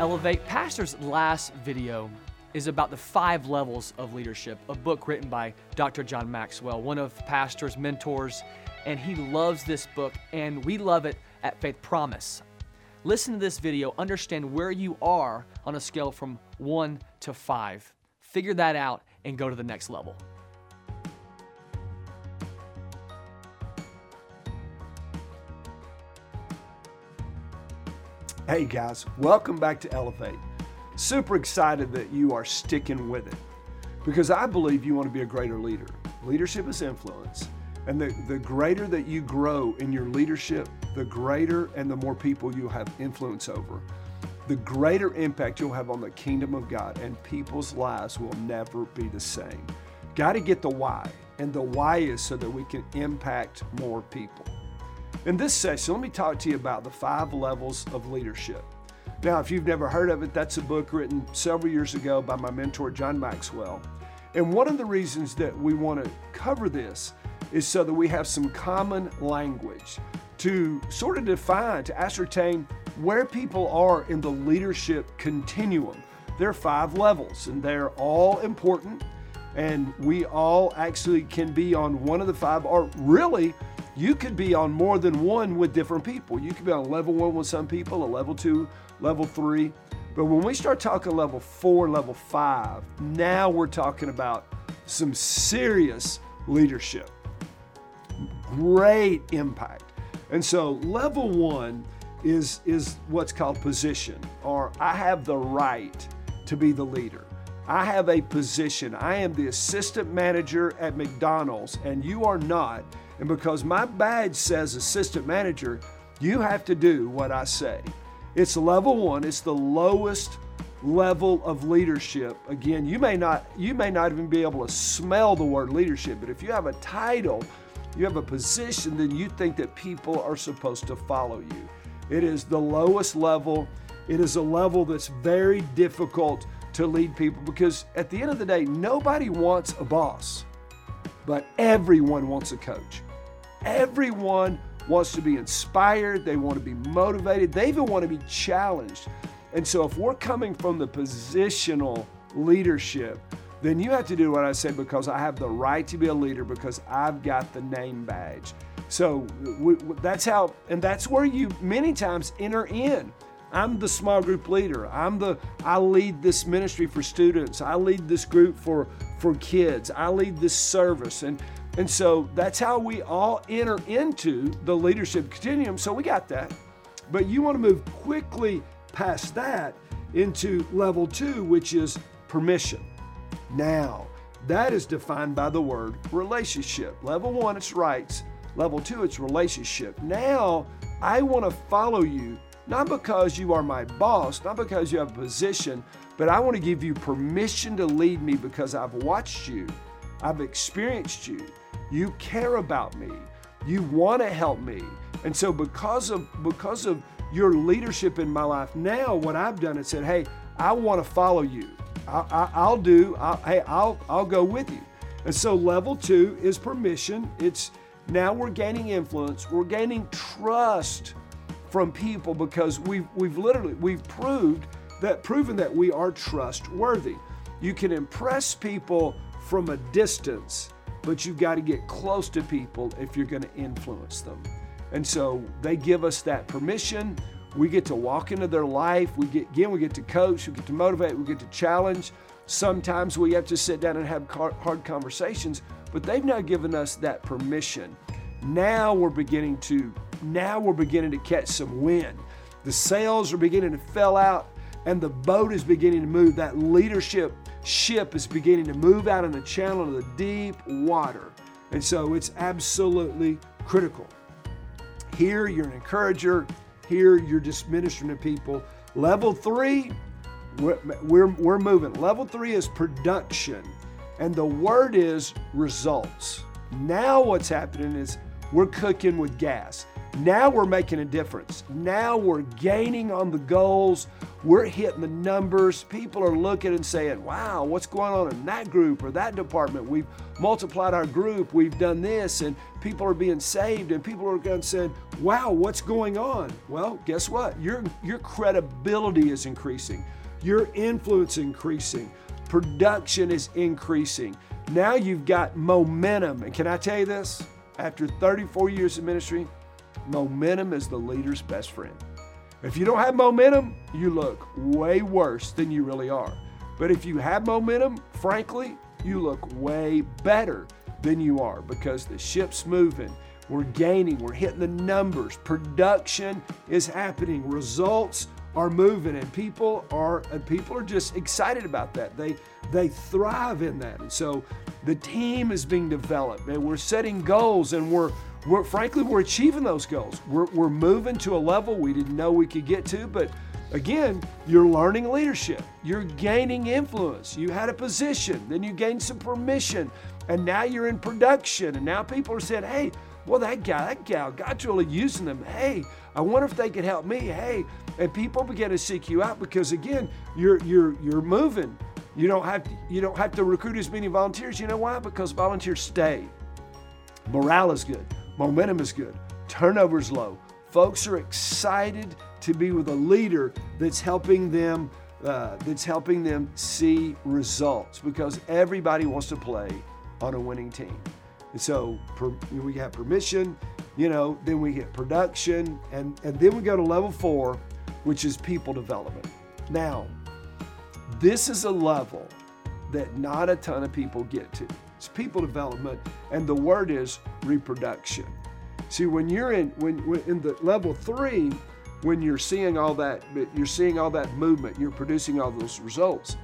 Elevate. Pastor's last video is about the five levels of leadership, a book written by Dr. John Maxwell, one of Pastor's mentors, and he loves this book, and we love it at Faith Promise. Listen to this video, understand where you are on a scale from one to five. Figure that out and go to the next level. Hey guys, welcome back to Elevate. Super excited that you are sticking with it because I believe you want to be a greater leader. Leadership is influence. And the, the greater that you grow in your leadership, the greater and the more people you have influence over, the greater impact you'll have on the kingdom of God, and people's lives will never be the same. Got to get the why, and the why is so that we can impact more people. In this session, let me talk to you about the five levels of leadership. Now, if you've never heard of it, that's a book written several years ago by my mentor, John Maxwell. And one of the reasons that we want to cover this is so that we have some common language to sort of define, to ascertain where people are in the leadership continuum. There are five levels, and they're all important, and we all actually can be on one of the five, or really, you could be on more than one with different people. You could be on level one with some people, a level two, level three. But when we start talking level four, level five, now we're talking about some serious leadership, great impact. And so, level one is, is what's called position, or I have the right to be the leader. I have a position. I am the assistant manager at McDonald's, and you are not. And because my badge says assistant manager, you have to do what I say. It's level one, it's the lowest level of leadership. Again, you may not you may not even be able to smell the word leadership, but if you have a title, you have a position, then you think that people are supposed to follow you. It is the lowest level. It is a level that's very difficult to lead people because at the end of the day, nobody wants a boss, but everyone wants a coach. Everyone wants to be inspired, they want to be motivated, they even want to be challenged. And so, if we're coming from the positional leadership, then you have to do what I said because I have the right to be a leader because I've got the name badge. So we, that's how, and that's where you many times enter in. I'm the small group leader. I'm the I lead this ministry for students. I lead this group for for kids. I lead this service and and so that's how we all enter into the leadership continuum. So we got that. But you want to move quickly past that into level 2 which is permission. Now, that is defined by the word relationship. Level 1 it's rights. Level 2 it's relationship. Now, I want to follow you not because you are my boss, not because you have a position, but I want to give you permission to lead me because I've watched you, I've experienced you, you care about me, you want to help me. And so because of because of your leadership in my life, now what I've done is said, hey, I want to follow you. I, will do. I'll, hey, I'll I'll go with you. And so level two is permission. It's now we're gaining influence. We're gaining trust from people because we've, we've literally, we've proved that, proven that we are trustworthy. You can impress people from a distance, but you've got to get close to people if you're going to influence them. And so they give us that permission. We get to walk into their life. We get again, we get to coach, we get to motivate, we get to challenge. Sometimes we have to sit down and have hard conversations, but they've now given us that permission. Now we're beginning to now we're beginning to catch some wind. The sails are beginning to fill out and the boat is beginning to move. That leadership ship is beginning to move out in the channel of the deep water. And so it's absolutely critical. Here, you're an encourager. Here, you're just ministering to people. Level three, we're, we're, we're moving. Level three is production, and the word is results. Now, what's happening is we're cooking with gas. Now we're making a difference. Now we're gaining on the goals. we're hitting the numbers. People are looking and saying, wow, what's going on in that group or that department? We've multiplied our group, we've done this, and people are being saved, and people are going saying, wow, what's going on? Well, guess what? Your, your credibility is increasing, your influence increasing, production is increasing. Now you've got momentum. And can I tell you this? After 34 years of ministry, momentum is the leader's best friend. If you don't have momentum, you look way worse than you really are. But if you have momentum, frankly, you look way better than you are because the ship's moving. We're gaining, we're hitting the numbers, production is happening, results are moving, and people are and people are just excited about that. They they thrive in that. And so the team is being developed and we're setting goals and we're we're, frankly, we're achieving those goals. We're, we're moving to a level we didn't know we could get to, but again, you're learning leadership. You're gaining influence. You had a position, then you gained some permission, and now you're in production. And now people are saying, hey, well, that guy, that gal, God's really using them. Hey, I wonder if they could help me. Hey, and people begin to seek you out because again, you're you're you're moving. You don't have to, you don't have to recruit as many volunteers. You know why? Because volunteers stay. Morale is good. Momentum is good. Turnover is low. Folks are excited to be with a leader that's helping them uh, that's helping them see results because everybody wants to play on a winning team. And so per, we have permission, you know, then we get production, and, and then we go to level four, which is people development. Now, this is a level that not a ton of people get to. It's people development, and the word is reproduction. See, when you're in when, when in the level three, when you're seeing all that, you're seeing all that movement, you're producing all those results.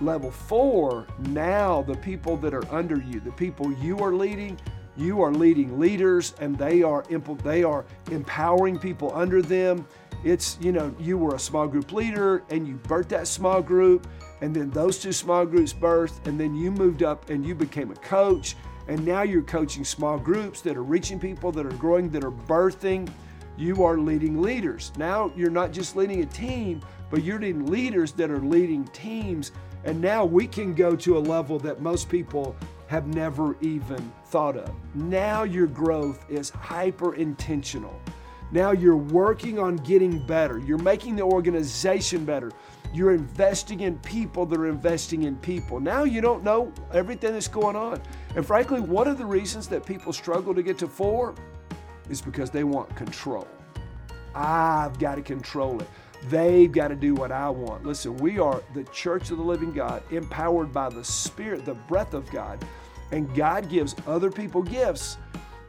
Level four, now the people that are under you, the people you are leading, you are leading leaders, and they are they are empowering people under them. It's you know you were a small group leader and you birthed that small group and then those two small groups birthed, and then you moved up and you became a coach, and now you're coaching small groups that are reaching people, that are growing, that are birthing. You are leading leaders. Now you're not just leading a team, but you're leading leaders that are leading teams. And now we can go to a level that most people have never even thought of. Now your growth is hyper intentional. Now you're working on getting better. You're making the organization better. You're investing in people that are investing in people. Now you don't know everything that's going on. And frankly, one of the reasons that people struggle to get to four is because they want control. I've got to control it. They've got to do what I want. Listen, we are the church of the living God, empowered by the Spirit, the breath of God. And God gives other people gifts.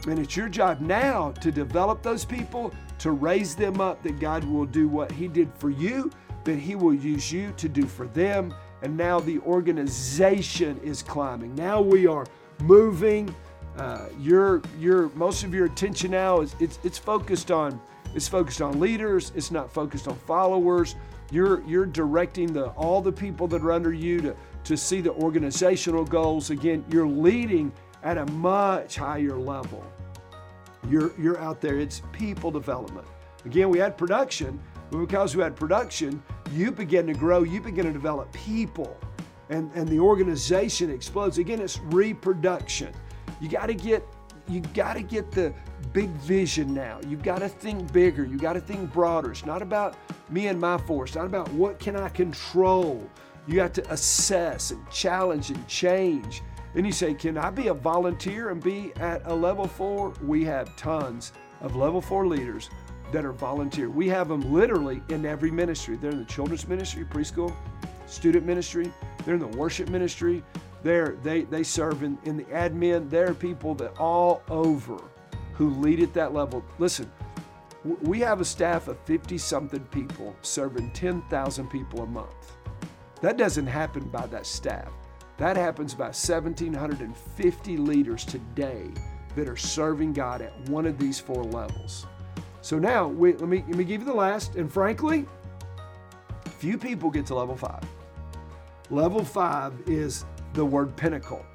And it's your job now to develop those people, to raise them up, that God will do what He did for you that He will use you to do for them. And now the organization is climbing. Now we are moving. Uh, your your most of your attention now is it's it's focused on it's focused on leaders. It's not focused on followers. You're you're directing the all the people that are under you to to see the organizational goals. Again, you're leading at a much higher level. You're you're out there. It's people development. Again, we had production, but because we had production, you begin to grow, you begin to develop people, and, and the organization explodes. Again, it's reproduction. You got to get you got to get the big vision now. You've got to think bigger. You got to think broader. It's not about me and my force. It's not about what can I control. You got to assess and challenge and change. Then you say, can I be a volunteer and be at a level four? We have tons of level four leaders that are volunteer. We have them literally in every ministry. They're in the children's ministry, preschool, student ministry, they're in the worship ministry, they're, they, they serve in, in the admin. There are people that all over who lead at that level. Listen, we have a staff of 50 something people serving 10,000 people a month. That doesn't happen by that staff. That happens by 1,750 leaders today that are serving God at one of these four levels. So now, we, let, me, let me give you the last, and frankly, few people get to level five. Level five is the word pinnacle,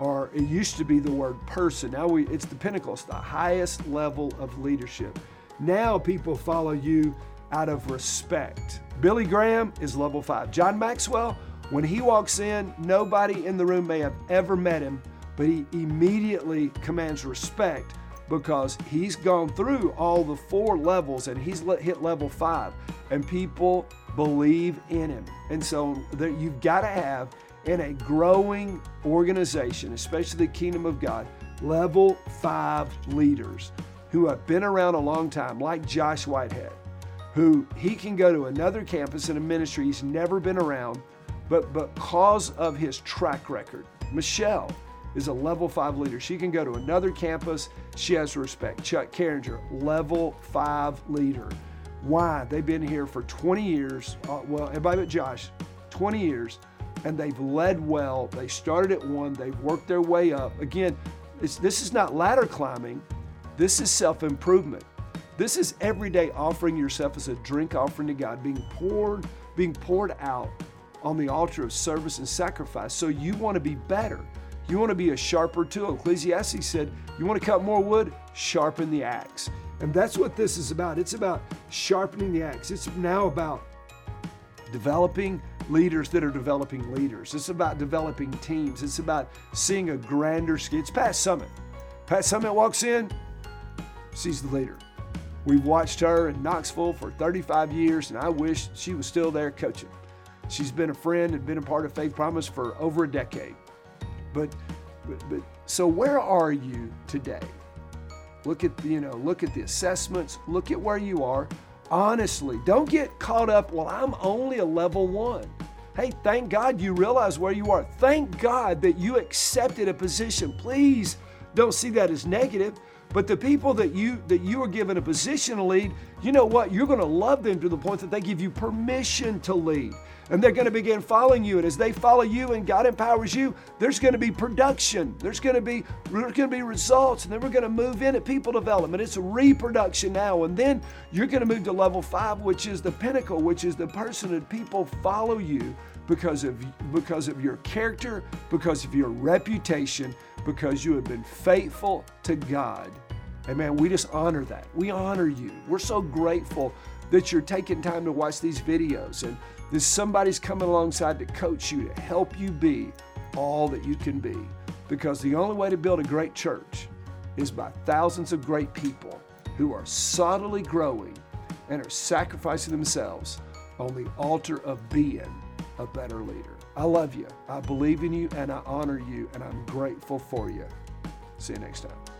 or it used to be the word person. Now we, it's the pinnacle, it's the highest level of leadership. Now people follow you out of respect. Billy Graham is level five. John Maxwell, when he walks in, nobody in the room may have ever met him, but he immediately commands respect because he's gone through all the four levels and he's hit level five, and people believe in him. And so you've got to have in a growing organization, especially the kingdom of God, level five leaders who have been around a long time, like Josh Whitehead, who he can go to another campus in a ministry he's never been around, but because of his track record. Michelle is a level five leader. She can go to another campus, she has respect. Chuck Carringer, level five leader. Why? They've been here for 20 years. Uh, well, everybody but Josh, 20 years, and they've led well. They started at one, they've worked their way up. Again, this is not ladder climbing, this is self improvement. This is every day offering yourself as a drink offering to God, being poured, being poured out on the altar of service and sacrifice. So you want to be better. You want to be a sharper tool. Ecclesiastes said, You want to cut more wood? Sharpen the axe. And that's what this is about. It's about sharpening the axe. It's now about developing leaders that are developing leaders. It's about developing teams. It's about seeing a grander scale. It's Pat Summitt. Pat Summitt walks in, sees the leader. We've watched her in Knoxville for 35 years, and I wish she was still there coaching. She's been a friend and been a part of Faith Promise for over a decade. But, but, but so where are you today? Look at you know, look at the assessments, look at where you are. Honestly, don't get caught up, well, I'm only a level 1. Hey, thank God you realize where you are. Thank God that you accepted a position. Please don't see that as negative. But the people that you that you are given a position to lead, you know what? You're going to love them to the point that they give you permission to lead. And they're going to begin following you. And as they follow you and God empowers you, there's going to be production. There's going to be there's going to be results. And then we're going to move into people development. It's reproduction now. And then you're going to move to level five, which is the pinnacle, which is the person that people follow you because of because of your character, because of your reputation, because you have been faithful to God. Amen. We just honor that. We honor you. We're so grateful that you're taking time to watch these videos and that somebody's coming alongside to coach you, to help you be all that you can be. Because the only way to build a great church is by thousands of great people who are subtly growing and are sacrificing themselves on the altar of being a better leader. I love you. I believe in you and I honor you and I'm grateful for you. See you next time.